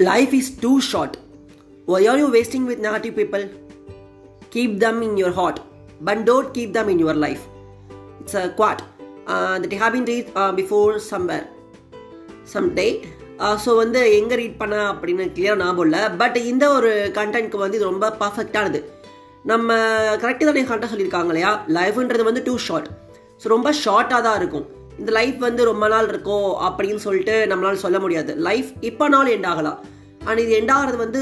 Life is too short. Why are you wasting with negative people? Keep them in your heart, but don't keep them in your life. It's a quote uh, that I have been read uh, before somewhere, someday. So வந்து எங்கே read பண்ண அப்படின்னு clear ஞாபகம் இல்லை but இந்த ஒரு கண்டென்ட்க்கு வந்து இது ரொம்ப பர்ஃபெக்டானது நம்ம கரெக்டாக தான் கரெக்டாக சொல்லியிருக்காங்க இல்லையா லைஃப்ன்றது வந்து டூ ஷார்ட் ஸோ ரொம்ப ஷார்ட்டாக தான் இருக்கும் இந்த லைஃப் வந்து ரொம்ப நாள் இருக்கும் அப்படின்னு சொல்லிட்டு நம்மளால் சொல்ல முடியாது. லைஃப் இப்போ நாள் எண்ட் ஆகலாம். அண்ட் இது எண்ட் ஆகிறது வந்து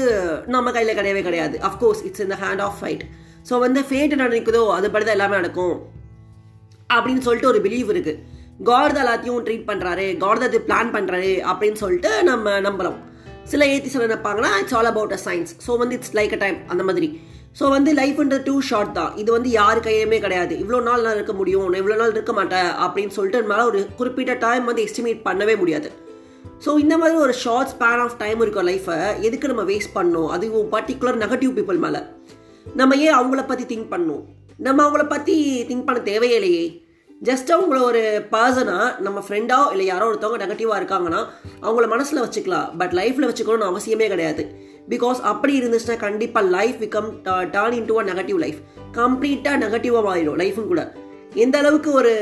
நம்ம கையில் கிடையவே கிடையாது. அஃப்கோர்ஸ் இட்ஸ் இந்த ஹேண்ட் ஆஃப் ஃபைட் ஸோ வந்து ஃபேட் என்ன நினைக்குதோ அதுபடி தான் எல்லாமே நடக்கும். அப்படின்னு சொல்லிட்டு ஒரு பிலீவ் இருக்கு. காட் தான் எல்லாத்தையும் ட்ரீட் பண்ணுறாரு காட் தான் இது பிளான் பண்ணுறாரு அப்படின்னு சொல்லிட்டு நம்ம நம்பலாம் சில ஏத்தி சொல்ல நினைப்பாங்கன்னா it's all about a science so வந்து இட்ஸ் லைக் அ டைம் அந்த மாதிரி. ஸோ வந்து லைஃப்ன்றது டூ ஷார்ட் தான். இது வந்து யாரு கையுமே கிடையாது. இவ்வளோ நாள் நான் இருக்க முடியும் நான் இவ்வளோ நாள் இருக்க மாட்டேன் அப்படின்னு சொல்லிட்டு நம்மளால ஒரு குறிப்பிட்ட டைம் வந்து எஸ்டிமேட் பண்ணவே முடியாது. ஸோ இந்த மாதிரி ஒரு ஷார்ட் ஸ்பேன் ஆஃப் டைம் இருக்க லைஃப்பை எதுக்கு நம்ம வேஸ்ட் பண்ணோம் அதுவும் பர்டிகுலர் நெகட்டிவ் பீப்புள் மேலே. நம்ம ஏன் அவங்கள பற்றி திங்க் பண்ணணும்? நம்ம அவங்கள பற்றி திங்க் பண்ண தேவையில்லையே ஜஸ்ட் அவங்கள ஒரு பர்சனாக நம்ம ஃப்ரெண்டாக இல்லை யாரோ ஒருத்தவங்க நெகட்டிவாக இருக்காங்கன்னா அவங்கள மனசில் வச்சுக்கலாம். பட் லைஃப்பில் வச்சுக்கணும்னு அவசியமே கிடையாது. பிகாஸ் அப்படி இருந்துச்சுன்னா கண்டிப்பாக life become turn into a negative life கம்ப்ளீட்டாக நெகட்டிவாக மாறிடும் லைஃபும் கூட. எந்த அளவுக்கு ஒரு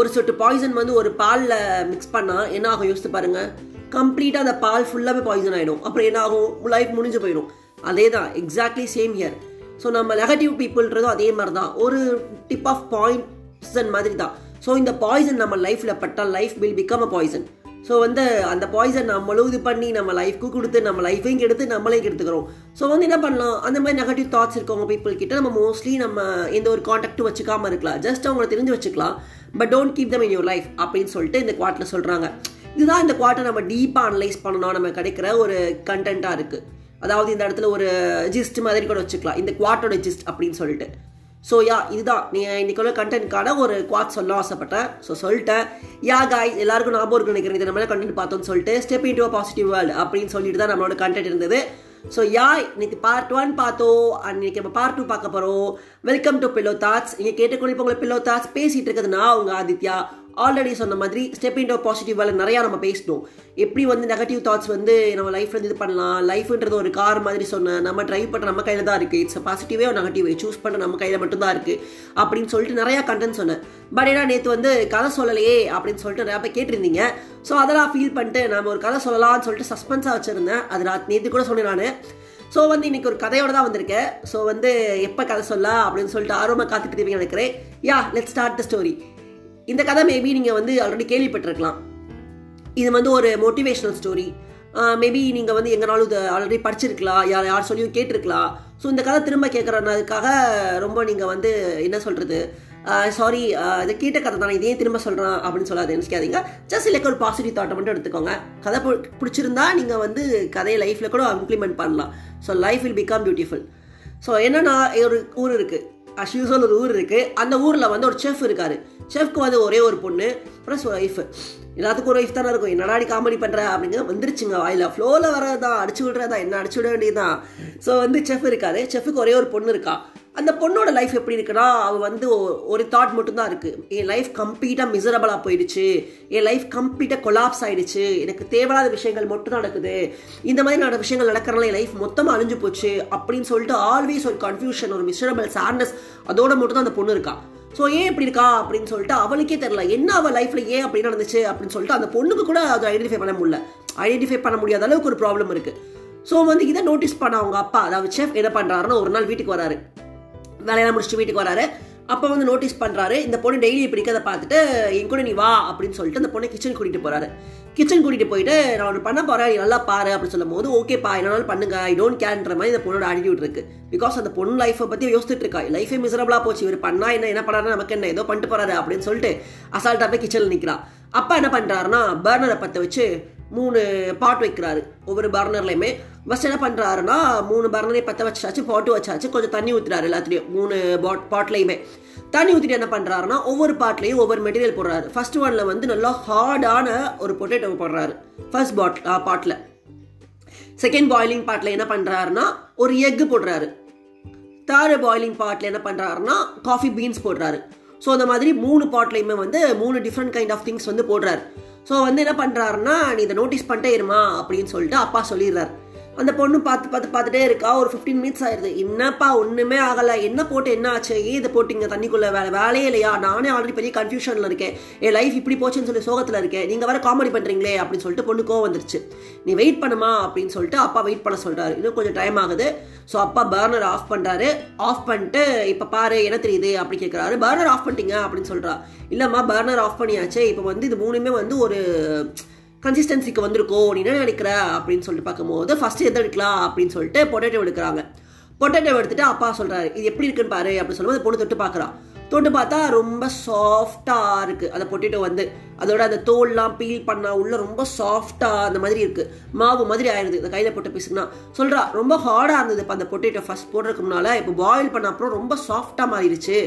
ஒரு சொட்டு பாய்சன் வந்து ஒரு பாலில் மிக்ஸ் பண்ணால் என்ன ஆகும்? யோசித்து பாருங்கள் கம்ப்ளீட்டாக அந்த பால் ஃபுல்லாகவே பாய்சன் ஆகிடும் அப்புறம் என்ன ஆகும்? லைஃப் முடிஞ்சு போயிடும். அதே தான் எக்ஸாக்ட்லி சேம் இயர் ஸோ நம்ம நெகட்டிவ் பீப்புள்ன்றதும் அதே மாதிரி தான் ஒரு டிப் ஆஃப் பாய்சன் மாதிரி தான் ஸோ இந்த பாய்சன் நம்ம லைஃப்பில் பட்டால் life will become a poison so வந்து அந்த பாய்சன் நம்மளும் இது பண்ணி நம்ம லைஃப்க்கு கொடுத்து நம்ம லைஃபையும் கெடுத்து நம்மளையும் கெடுத்துக்கிறோம். ஸோ வந்து என்ன பண்ணலாம்? அந்த மாதிரி நெகட்டிவ் தாட்ஸ் இருக்கவங்க பீப்புள் கிட்ட நம்ம மோஸ்ட்லி நம்ம எந்த ஒரு காண்டாக்டும் வச்சுக்காமல் இருக்கலாம். ஜஸ்ட் அவங்கள தெரிஞ்சு வச்சுக்கலாம். But don't keep them in your life அப்படின்னு சொல்லிட்டு இந்த குவாட்டில் சொல்கிறாங்க இதுதான் இந்த குவாட்டை நம்ம டீப்பாக அனலைஸ் பண்ணணும். நம்ம கிடைக்கிற ஒரு கண்டென்ட்டாக இருக்குது அதாவது இந்த இடத்துல ஒரு ஜிஸ்ட் மாதிரி கூட வச்சுக்கலாம். இந்த குவாட்டோட ஜிஸ்ட் அப்படின்னு சொல்லிட்டு. ஸோ யா இதுதான். நீ இன்றைக்கி உள்ள கண்டென்ட்கான ஒரு குவாட் சொல்ல ஆசைப்பட்டேன். ஸோ சொல்லிட்டேன். யா காய் எல்லாருக்கும் ஞாபகம் இருக்கு நினைக்கிறேன். இது நம்ம கண்டென்ட் பார்த்தோம்னு சொல்லிட்டு step in to positive world அப்படின்னு சொல்லிட்டு தான் நம்மளோட கண்டென்ட் இருந்தது. ஸோ யா இன்னைக்கு பார்ட் ஒன் பார்த்தோம். அண்ட் இன்னைக்கு நம்ம பார்ட் டூ பார்க்க போகிறோம் வெல்கம் டு பில்லோ தாட்ஸ் நீங்கள் கேட்டுக்கொண்டு உங்களை பில்லோ தாட்ஸ் பேசிட்டு இருக்கிறதுனா உங்கள் ஆதித்யா. ஆல்ரெடி சொன்ன மாதிரி ஸ்டெப் இன் பாசிட்டிவ் வேலை நிறையா நம்ம பேசிட்டோம். எப்படி வந்து நெகட்டிவ் தாட்ஸ் வந்து நம்ம லைஃப்ல இது பண்ணலாம்? லைஃப்ன்றது ஒரு கார் மாதிரி சொன்ன நம்ம ட்ரைவ் பண்ணுற நம்ம கையில் தான் இருக்குது இட்ஸ் பாசிட்டிவே ஒரு சூஸ் பண்ணுற நம்ம கையில் மட்டும்தான் இருக்குது அப்படின்னு சொல்லிட்டு நிறையா கண்டென்ட் சொன்னேன். பட் ஏன்னா நேற்று வந்து கதை சொல்லலையே அப்படின்னு சொல்லிட்டு நிறையா பேர் கேட்டிருந்தீங்க. ஸோ அதெல்லாம் ஃபீல் பண்ணிட்டு நம்ம ஒரு கதை சொல்லலாம்னு சொல்லிட்டு சஸ்பென்ஸாக வச்சுருந்தேன். அது நான் நேற்று கூட சொன்னேன் நான். ஸோ வந்து இன்னைக்கு ஒரு கதையோட தான் வந்திருக்கேன். ஸோ வந்து எப்போ கதை சொல்ல அப்படின்னு சொல்லிட்டு ஆர்வமாக காத்துட்டு இருப்பீங்க நினைக்கிறேன். Yeah let start the story இந்த கதை மேபி நீங்கள் வந்து ஆல்ரெடி கேள்விப்பட்டிருக்கலாம். இது வந்து ஒரு மோட்டிவேஷனல் ஸ்டோரி மேபி நீங்கள் வந்து எங்கனாலும் இது ஆல்ரெடி படிச்சிருக்கலாம் யார் யார் சொல்லியும் கேட்டிருக்கலாம் ஸோ இந்த கதை திரும்ப கேட்குறதுக்காக ரொம்ப நீங்கள் வந்து என்ன சொல்கிறது சாரி இதை கேட்ட கதை தான் இதையே திரும்ப சொல்கிறேன் அப்படின்னு சொல்லாது நினைக்காதீங்க. ஜஸ்ட் இல்லை ஒரு பாசிட்டிவ் தாட்டை மட்டும் எடுத்துக்கோங்க. கதை பிடிச்சிருந்தா நீங்கள் வந்து கதையை லைஃப்பில் கூட இம்ப்ளிமெண்ட் பண்ணலாம். So life will become beautiful so என்னென்னா ஒரு ஊர் இருக்குது அஸ் யூஸ்வல் ஒரு ஊர் இருக்குது அந்த ஊரில் வந்து ஒரு செஃப் இருக்காரு. செஃப்க்கு வந்து ஒரே ஒரு பொண்ணு ப்ளஸ் ஒய்ஃப் எல்லாத்துக்கும் ஒரு ஒய்ஃப் தானே இருக்கும். என்னடாடி காமெடி பண்ணுற அப்படிங்க வந்துருச்சுங்க வாயில். ஃப்ளோவில் வரதான் அடிச்சு விடுறதா என்ன அடிச்சு விட வேண்டியதுதான்? ஸோ வந்து செஃப் இருக்காரு. செஃபுக்கு ஒரே ஒரு பொண்ணு இருக்கா. அந்த பொண்ணோட லைஃப் எப்படி இருக்குன்னா அவள் வந்து ஒரு தாட் மட்டும்தான் இருக்குது என் லைஃப் கம்ப்ளீட்டாக மிசரபிளாக போயிடுச்சு. என் லைஃப் கம்ப்ளீட்டாக கொலாப்ஸ் ஆயிடுச்சு. எனக்கு தேவையில்லாத விஷயங்கள் மட்டும் நடக்குது. இந்த மாதிரி நட விஷயங்கள் நடக்கிறனால என் லைஃப் மொத்தமாக அழிஞ்சு போச்சு. அப்படின்னு சொல்லிட்டு ஆல்வேஸ் ஒரு கன்ஃபியூஷன் ஒரு மிசரபிள் சேட்னஸ் அதோட மட்டும் தான் அந்த பொண்ணு இருக்கா. ஸோ ஏன் இப்படி இருக்கா? அப்படின்னு சொல்லிட்டு அவளுக்கே தெரில என்ன அவள் லைஃப்பில் ஏன் அப்படி நடந்துச்சு? அப்படின்னு சொல்லிட்டு அந்த பொண்ணுக்கு கூட அதை ஐடென்டிஃபை பண்ண முடியல. ஐடென்டிஃபை பண்ண முடியாத அளவுக்கு ஒரு ப்ராப்ளம் இருக்குது ஸோ வந்து இதை நோட்டீஸ் பண்ண அவங்க அப்பா அதாவது செஃப் என்ன பண்ணுறாருன்னா ஒரு நாள் வீட்டுக்கு வராரு. வேலையெல்லாம் முடிச்சுட்டு வீட்டுக்கு வராரு. அப்போ வந்து நோட்டீஸ் பண்ணுறாரு இந்த பொண்ணு டெய்லி இப்படி இருக்கிறத பார்த்துட்டு என் கூட நீ வா அப்படின்னு சொல்லிட்டு அந்த பொண்ணை கிச்சன் கூட்டிகிட்டு போகிறாரு கிச்சன் கூட்டிகிட்டு போயிட்டு நான் ஒன்று பண்ண போகிறேன் நீ நல்லா பாரு அப்படின்னு சொல்லும் போது ஓகேப்பா என்னாலும் பண்ணுங்க ஐ டோன்ட் கேர்ன்ற மாதிரி இந்த பொண்ணோட ஆட்டிடியூட் இருக்கு. பிகாஸ் அந்த பொண்ணு லைஃப்பை பற்றி யோசிச்சுட்டு இருக்கா. லைஃபே மிசரபிளாக போச்சு. இவர் பண்ணா என்ன என்ன பண்ணாரு நமக்கு என்ன ஏதோ பண்ணிட்டு போகிறாரு அப்படின்னு சொல்லிட்டு அசால்ட்டாக போய் கிச்சனில் நிற்கிறான் அப்பா என்ன பண்ணுறாருன்னா பர்னரை பற்ற வச்சு மூணு பாட் வைக்கிறாரு. ஒவ்வொரு பர்னர்லையுமே ஃபஸ்ட் என்ன பண்ணுறாருன்னா மூணு பர்னரையும் பற்ற வச்சாச்சு பாட்டு வச்சாச்சு. கொஞ்சம் தண்ணி ஊற்றுறாரு எல்லாத்துலேயும் மூணு பாட் பாட்லையுமே தண்ணி ஊற்றிட்டு என்ன பண்ணுறாருன்னா ஒவ்வொரு பாட்லையும் ஒவ்வொரு மெட்டீரியல் போடுறாரு. ஃபர்ஸ்ட் ஒன்ல வந்து நல்லா ஹார்டான ஒரு பொட்டேட்டோ போடுறாரு. ஃபர்ஸ்ட் பாட் பாட்டில் செகண்ட் பாயிலிங் பாட்டில் என்ன பண்ணுறாருன்னா ஒரு எக்கு போடுறாரு. தேர்டு பாயிலிங் பாட்டில் என்ன பண்ணுறாருன்னா காஃபி பீன்ஸ் போடுறாரு. ஸோ அந்த மாதிரி மூணு பாட்லையுமே வந்து மூணு டிஃப்ரெண்ட் கைண்ட் ஆஃப் திங்ஸ் வந்து போடுறாரு. ஸோ வந்து என்ன பண்ணுறாருன்னா நீ இதை நோட்டீஸ் பண்ணிட்டே இருமா அப்படின்னு சொல்லிட்டு அப்பா சொல்லிடுறாரு. அந்த பொண்ணு பார்த்து பார்த்து பார்த்துட்டே இருக்கா. ஒரு ஃபிஃப்டீன் மினிட்ஸ் ஆயிடுது என்னப்பா ஒன்றுமே ஆகலை. என்ன போட்டு என்ன ஆச்சு? ஏன் இதை போட்டிங்க தண்ணிக்குள்ளே வேலை வேலையே இல்லையா? நானே ஆல்ரெடி பெரிய கன்ஃபியூஷனில் இருக்கேன். என் லைஃப் இப்படி போச்சுன்னு சொல்லி சோகத்தில் இருக்கேன். நீங்கள் வேற காமெடி பண்ணுறீங்களே அப்படின்னு சொல்லிட்டு பொண்ணு கோவம் வந்துருச்சு. நீ வெயிட் பண்ணுமா அப்படின்னு சொல்லிட்டு அப்பா வெயிட் பண்ண சொல்கிறாரு இன்னும் கொஞ்சம் டைம் ஆகுது. ஸோ அப்பா பர்னர் ஆஃப் பண்ணுறாரு ஆஃப் பண்ணிட்டு இப்போ பாரு என்ன தெரியுது? அப்படி கேட்குறாரு பர்னர் ஆஃப் பண்ணிட்டீங்க அப்படின்னு சொல்கிறா இல்லைம்மா பர்னர் ஆஃப் பண்ணியாச்சு. இப்போ வந்து இது மூணுமே வந்து ஒரு கன்சிஸ்டன்சிக்கு வந்திருக்கோம் நீ என்ன நினைக்கிற? அப்படின்னு சொல்லிட்டு பார்க்கும்போது ஃபஸ்ட்டு எதை எடுக்கலாம் அப்படின்னு சொல்லிட்டு பொட்டேட்டோ எடுக்கிறாங்க. பொட்டேட்டோ எடுத்துட்டு அப்பா சொல்கிறாரு இது எப்படி இருக்குன்னு பாரு அப்படின்னு சொல்லும்போது பொண்ணு தொட்டு பார்க்குறான் தொட்டு பார்த்தா ரொம்ப சாஃப்டாக இருக்குது அந்த பொட்டேட்டோ வந்து அதோட அந்த தோல்லாம் பீல் பண்ணால் உள்ள ரொம்ப சாஃப்டாக அந்த மாதிரி இருக்குது மாவு மாதிரி ஆயிடுது இந்த கையில் போட்டு பிசுனா சொல்கிறா ரொம்ப ஹார்டாக இருந்தது இப்போ அந்த பொட்டேட்டோ ஃபஸ்ட் போடுறதுக்கு முன்னால். இப்போ பாயில் பண்ண அப்புறம் ரொம்ப சாஃப்டாக மாறிடுச்சு.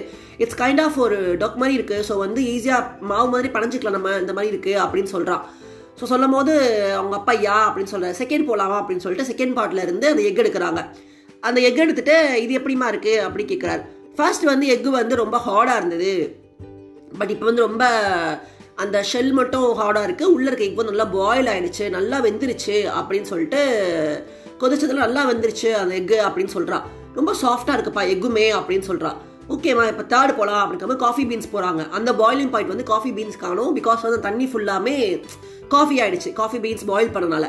இட்ஸ் கைண்ட் ஆஃப் ஒரு டொக் மாதிரி இருக்குது ஸோ வந்து ஈஸியாக மாவு மாதிரி பணஞ்சிக்கலாம் நம்ம இந்த மாதிரி இருக்குது அப்படின்னு சொல்கிறான் ஸோ சொல்லும் போது அவங்க அப்பா யா அப்படின்னு சொல்கிறார் செகண்ட் போகலாமா அப்படின்னு சொல்லிட்டு செகண்ட் பார்ட்ல இருந்து அந்த எக் எடுக்கிறாங்க. அந்த எக் எடுத்துட்டு இது எப்படிமா இருக்கு? அப்படி கேட்குறாரு ஃபர்ஸ்ட் வந்து எக்கு வந்து ரொம்ப ஹார்டாக இருந்தது. பட் இப்போ வந்து ரொம்ப அந்த ஷெல் மட்டும் ஹார்டாக இருக்குது உள்ளே இருக்க எக் வந்து நல்லா பாயில் ஆயிடுச்சு நல்லா வெந்துருச்சு அப்படின்னு சொல்லிட்டு கொதிச்சதுல நல்லா வெந்துருச்சு அந்த எக்கு அப்படின்னு சொல்கிறான் ரொம்ப சாஃப்டாக இருக்குப்பா எக்குமே அப்படின்னு சொல்கிறான் ஓகேம்மா இப்போ தேர்ட் போகலாம் அப்படிங்கிற காஃபி பீன்ஸ் போகிறாங்க அந்த பாயிலிங் பாயிண்ட் வந்து காஃபி பீன்ஸ் காணும். பிகாஸ் வந்து தண்ணி ஃபுல்லாமே காஃபி ஆயிடுச்சு. காஃபி பீன்ஸ் பாயில் பண்ணனால.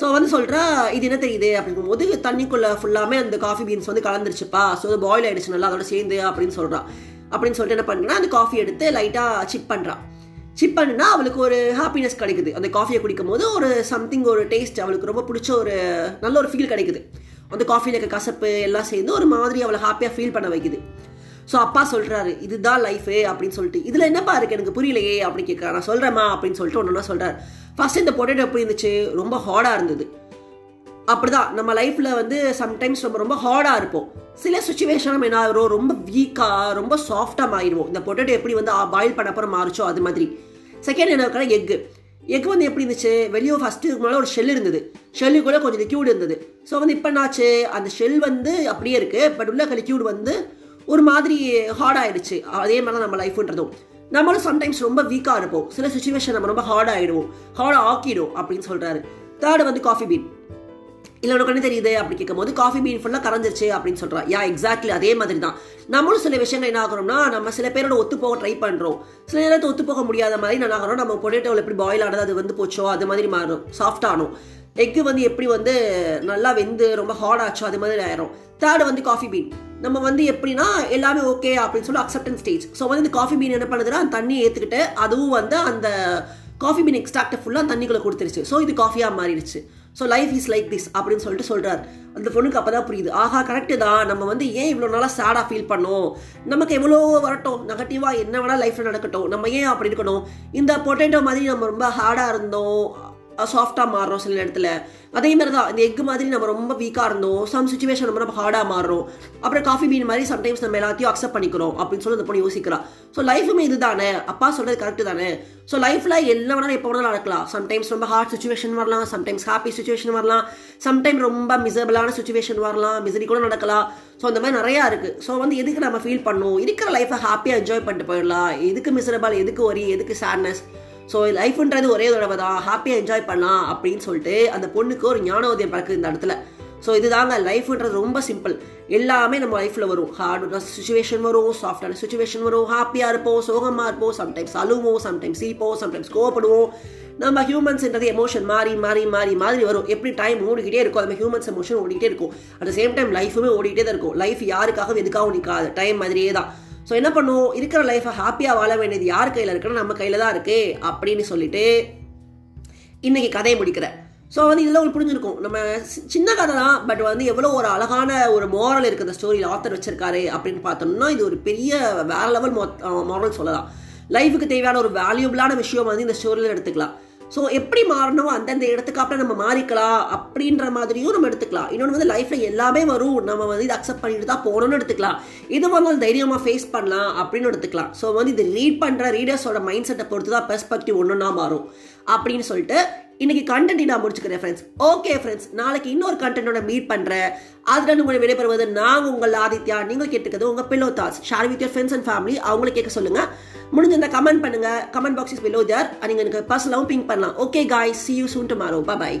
ஸோ வந்து சொல்கிறா இது என்ன தெரியுது? அப்படிங்கும்போது தண்ணிக்குள்ளே ஃபுல்லாமே அந்த காஃபி பீன்ஸ் வந்து கலந்துருச்சுப்பா. ஸோ அது பாயில் ஆயிடுச்சு. நல்லா அதோட சேர்ந்து அப்படின்னு சொல்கிறான் அப்படின்னு சொல்லிட்டு என்ன பண்ணுறா அந்த காஃபி எடுத்து லைட்டாக சிப் பண்ணுறான் சிப் பண்ணுனா அவளுக்கு ஒரு ஹாப்பினஸ் கிடைக்குது. அந்த காஃபியை குடிக்கும் போது ஒரு சம்திங் ஒரு டேஸ்ட் அவளுக்கு ரொம்ப பிடிச்ச ஒரு நல்ல ஒரு ஃபீல் கிடைக்குது. அந்த காஃபியில் இருக்க கசப்பு எல்லாம் சேர்ந்து ஒரு மாதிரி அவளை ஹாப்பியாக ஃபீல் பண்ண வைக்குது. ஸோ அப்பா சொல்கிறாரு இதுதான் லைஃபு அப்படின்னு சொல்லிட்டு. இதில் என்னப்பா இருக்குது எனக்கு புரியலையே அப்படின்னு கேட்குறா நான் சொல்கிறேம்மா அப்படின்னு சொல்லிட்டு ஒன்று சொல்கிறார் ஃபர்ஸ்ட் இந்த பொட்டேட்டோ எப்படி இருந்துச்சு? ரொம்ப ஹார்டாக இருந்தது. அப்படிதான் நம்ம லைஃப்பில் வந்து சம்டைம்ஸ் ரொம்ப ரொம்ப ஹார்டாக இருப்போம். சில சுச்சுவேஷன் நம்ம என்ன ஆகிறோம் ரொம்ப வீக்காக ரொம்ப சாஃப்டாக மாறிடுவோம். இந்த பொட்டேட்டோ எப்படி வந்து பாயில் பண்ண அப்புறம் மாறிச்சோ அது மாதிரி. செகண்ட் என்ன இருக்கிற எக்கு எக் வந்து எப்படி இருந்துச்சு? வெளியே ஃபஸ்ட்டு மேலே ஒரு ஷெல் இருந்தது. ஷெல்லுக்குள்ளே கொஞ்சம் லிக்யூட் இருந்தது. ஸோ வந்து இப்போ என்னாச்சு? அந்த ஷெல் வந்து அப்படியே இருக்குது பட் உள்ள லிக்யூட் வந்து ஒரு மாதிரி ஹார்ட் ஆயிடுச்சு. அதே மாதிரி நம்ம லைஃப்ன்றதும் நம்மளும் சம்டைம்ஸ் ரொம்ப வீக்காக இருப்போம். சில சுச்சுவேஷன் நம்ம ரொம்ப ஹார்ட் ஆகிடுவோம் ஹார்ட் ஆக்கிடும் அப்படின்னு சொல்கிறாரு தேர்டு வந்து காஃபி பீன் இல்லை உனக்கு என்ன தெரியுது? அப்படி கேட்கும்போது காஃபி பீன் ஃபுல்லாக கரைஞ்சிருச்சு அப்படின்னு சொல்கிறா யா எக்ஸாக்ட்லி அதே மாதிரி தான் நம்மளும் சில விஷயங்கள் என்ன ஆகிறோம்னா நம்ம சில பேரோட ஒத்து போக ட்ரை பண்ணுறோம் சில நேரத்தை ஒத்து போக முடியாத மாதிரி என்ன ஆகிறோம்? நம்ம பொட்டேட்டோவில் எப்படி பாயில் ஆனது அது வந்து போச்சோ? அது மாதிரி மாறும். சாஃப்ட் ஆனும். எக்கு வந்து எப்படி வந்து நல்லா வெந்து ரொம்ப ஹார்ட் ஆச்சோ அது மாதிரி ஆயிரும். தேர்டு வந்து காஃபி பீன் நம்ம வந்து எப்படின்னா எல்லாமே ஓகே அப்படின்னு சொல்லி அக்செப்டன்ஸ் ஸ்டேஜ் ஸோ வந்து இந்த காஃபி பீன் என்ன பண்ணுதுன்னா அந்த தண்ணி ஏற்றுக்கிட்டு அதுவும் வந்து அந்த காஃபி பீன் எக்ஸ்ட்ராக்டை ஃபுல்லாக தண்ணிக்குள்ளே கொடுத்துருச்சு. ஸோ இது காஃபியாக மாறிடுச்சு. So life is like this அப்படின்னு சொல்லிட்டு சொல்கிறார் அந்த பொண்ணுக்கு அப்போ தான் புரியுது. ஆஹா கரெக்டு தான். நம்ம வந்து ஏன் இவ்வளோ நாளாக சேடாக ஃபீல் பண்ணோம்? நமக்கு எவ்வளோ வரட்டும். நெகட்டிவாக என்ன வேணால் லைஃப்பில் நடக்கட்டும். நம்ம ஏன் அப்படி இருக்கணும்? இந்த பொட்டேட்டோ மாதிரி நம்ம ரொம்ப ஹார்டாக இருந்தோம். சாஃப்டாக மாறுறோம் சில இடத்துல அதே மாதிரி தான் இந்த எக் மாதிரி நம்ம ரொம்ப வீக்காக இருந்தோம் சம் சுச்சுவேஷன் நம்ம ரொம்ப ஹார்டாக மாறுறோம். அப்புறம் காஃபி பீன் மாதிரி சம்டைம்ஸ் நம்ம எல்லாத்தையும் அக்செப்ட் பண்ணிக்கிறோம் அப்படின்னு சொல்லி அந்த பொண்ணு யோசிக்கிறா. ஸோ லைஃபுமே இது தானே அப்பா சொல்கிறது கரெக்டு தானே? ஸோ லைஃப்பில் என்ன வேணாலும் எப்போ வேணாலும் நடக்கலாம். சம்டைம்ஸ் ரொம்ப ஹார்ட் சுச்சுவேஷன் வரலாம் சம்டைம்ஸ் ஹாப்பி சுச்சுவேஷன் வரலாம் சம்டைம் ரொம்ப மிசபிளான சுச்சுவேஷன் வரலாம் மிசரி கூட நடக்கலாம். ஸோ அந்த மாதிரி நிறையா இருக்குது ஸோ வந்து எதுக்கு நம்ம ஃபீல் பண்ணணும்? இருக்கிற லைஃப்பை ஹாப்பியாக என்ஜாய் பண்ணிட்டு போயிடலாம். எதுக்கு மிசரபிள் எதுக்கு ஒரி எதுக்கு சேட்னஸ் ஸோ லைஃப்ன்றது ஒரே தடவை தான் ஹாப்பியாக என்ஜாய் பண்ணலாம் அப்படின்னு சொல்லிட்டு அந்த பொண்ணுக்கு ஒரு ஞானோதயம் பறக்குது இந்த இடத்துல. ஸோ இதுதாங்க லைஃப்ன்றது ரொம்ப சிம்பிள் எல்லாமே நம்ம லைஃப்பில் வரும். ஹார்டான சுச்சுவேஷன் வரும். சாஃப்டான சுச்சுவேஷன் வரும். ஹாப்பியாக இருப்போம். சோகமாக இருப்போம். சம்டைம்ஸ் அழுவோம். சம்டைம்ஸ் சிரிப்போம். சம்டைம்ஸ் கோவப்படுவோம். நம்ம ஹியூமன்ஸ்ன்றது எமோஷன் மாறி மாறி மாறி மாதிரி வரும். எப்படி டைம் ஓடிக்கிட்டே இருக்கும் நம்ம ஹியூமன்ஸ் எமோஷன் ஓடிக்கிட்டே இருக்கும். அட் சேம் டைம் லைஃபுமே ஓடிக்கிட்டே தான் இருக்கும். லைஃப் யாருக்காகவும் எதுக்காகவும் நிற்காது டைம் மாதிரியே தான். ஸோ என்ன பண்ணுவோம் இருக்கிற லைஃப்பை ஹாப்பியாக வாழ வேண்டியது யார் கையில் இருக்குன்னு நம்ம கையில் தான் இருக்குது அப்படின்னு சொல்லிட்டு இன்னைக்கு கதையை முடிக்கிறேன். ஸோ வந்து இதில் உங்களுக்கு புரிஞ்சிருக்கும். நம்ம சின்ன கதை தான் பட் வந்து எவ்வளோ ஒரு அழகான ஒரு மோரல் இருக்குது அந்த ஸ்டோரியில் ஆத்தர் வச்சிருக்காரு அப்படின்னு பார்த்தோம்னா இது ஒரு பெரிய வேற லெவல் மாரல் சொல்லலாம். லைஃபுக்கு தேவையான ஒரு வேல்யூபிளான விஷயம் வந்து இந்த ஸ்டோரியில் எடுத்துக்கலாம். ஸோ எப்படி மாறணும் அந்தந்த இடத்துக்கு அப்புறம் நம்ம மாறிக்கலாம் அப்படின்ற மாதிரியும் நம்ம எடுத்துக்கலாம். இன்னொன்று வந்து லைஃப்பில் எல்லாமே வரும். நம்ம வந்து இதை அக்செப்ட் பண்ணிட்டு தான் போகணும்னு எடுத்துக்கலாம். இது வந்து தைரியமாக ஃபேஸ் பண்ணலாம் அப்படின்னு எடுத்துக்கலாம். ஸோ வந்து இது ரீட் பண்ணுற ரீடர்ஸோட மைண்ட் செட்டை பொறுத்து தான் பெர்ஸ்பெக்டிவ் ஒன்றுனா மாறும். அப்படின்னு சொல்லிட்டு இன்னைக்கு கண்டென்ட் நான் முடிச்சுக்கிறேன் ஃப்ரெண்ட்ஸ் ஓகே ஃப்ரெண்ட்ஸ் நாளைக்கு இன்னொரு கண்டென்ட்டோட மீட் பண்ணுறேன் அதில் உங்களை விடைபெறுவது நாங்கள் உங்கள் ஆதித்யா. நீங்கள் கேட்டுக்கிறது உங்கள் pillow thoughts share with your friends and family அவங்களை கேட்க சொல்லுங்கள் முடிஞ்சிருந்தா கமெண்ட் பண்ணுங்கள் comment box is below there நீங்கள் எனக்கு பர்சனலாகவும் பிங்க் பண்ணலாம். Okay guys see you soon tomorrow bye